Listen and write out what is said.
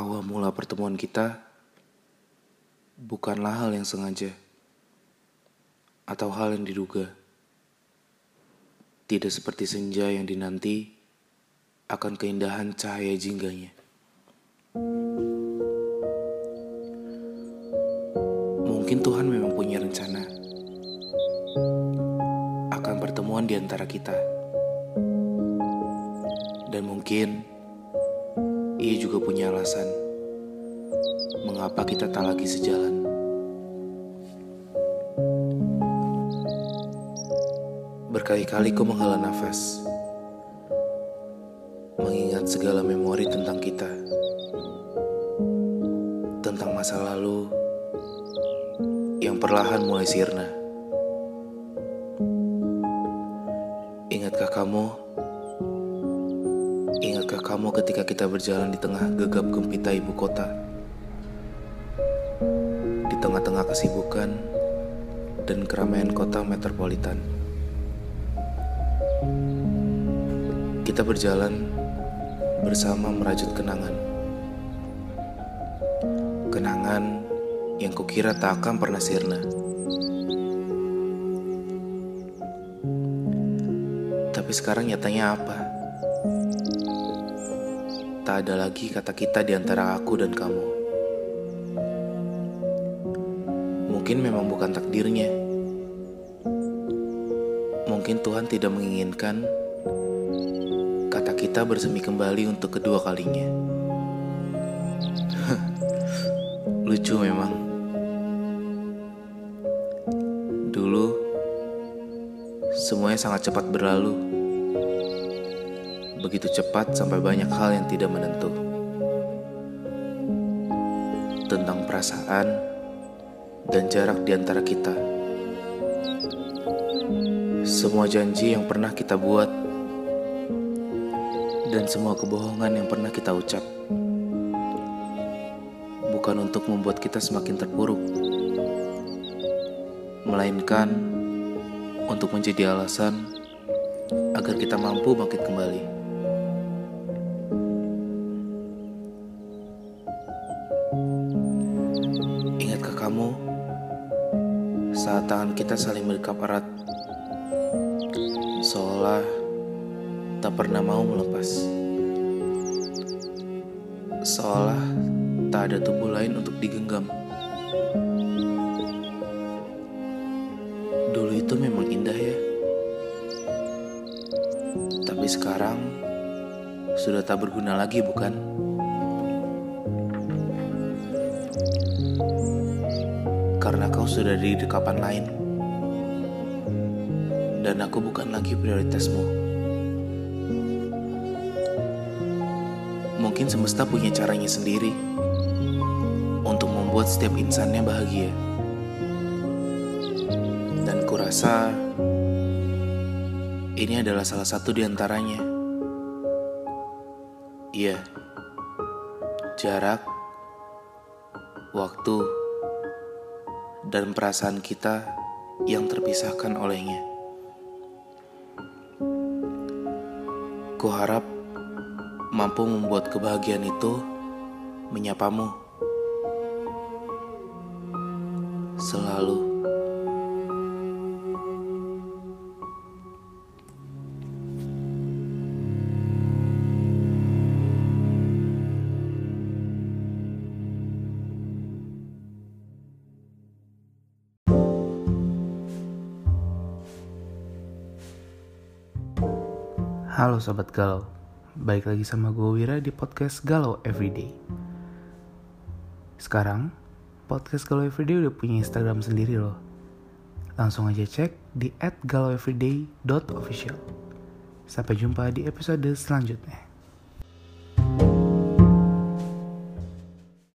Awal mula pertemuan kita bukanlah hal yang sengaja atau hal yang diduga. Tidak seperti senja yang dinanti akan keindahan cahaya jingganya. Mungkin Tuhan memang punya rencana akan pertemuan di antara kita. Dan mungkin ia juga punya alasan mengapa kita tak lagi sejalan. Berkali-kali ku menghela nafas, mengingat segala memori tentang kita, tentang masa lalu yang perlahan mulai sirna. Ingatkah kamu? Kamu ketika kita berjalan di tengah gegap gempita ibu kota? Di tengah-tengah kesibukan dan keramaian kota metropolitan. Kita berjalan bersama merajut kenangan. Kenangan yang kukira tak akan pernah sirna. Tapi sekarang nyatanya apa? Tak ada lagi kata kita di antara aku dan kamu. Mungkin memang bukan takdirnya. Mungkin Tuhan tidak menginginkan kata kita bersemi kembali untuk kedua kalinya. Lucu memang. Dulu, semuanya sangat cepat berlalu. Begitu cepat sampai banyak hal yang tidak menentu. Tentang perasaan dan jarak di antara kita. Semua janji yang pernah kita buat dan semua kebohongan yang pernah kita ucap bukan untuk membuat kita semakin terpuruk, melainkan untuk menjadi alasan agar kita mampu bangkit kembali. Kamu saat tangan kita saling berdekat erat, seolah tak pernah mau melepas, seolah tak ada tubuh lain untuk digenggam. Dulu itu memang indah ya. Tapi sekarang sudah tak berguna lagi bukan? Karena kau sudah di dekapan lain. Dan aku bukan lagi prioritasmu. Mungkin semesta punya caranya sendiri untuk membuat setiap insannya bahagia. Dan kurasa ini adalah salah satu di antaranya. Iya, jarak, waktu, dan perasaan kita yang terpisahkan olehnya. Kuharap mampu membuat kebahagiaan itu menyapamu selalu. Halo Sobat Galau, balik lagi sama gue Wira di podcast Galau Everyday. Sekarang, podcast Galau Everyday udah punya Instagram sendiri loh. Langsung aja cek di @galaueveryday.official. Sampai jumpa di episode selanjutnya.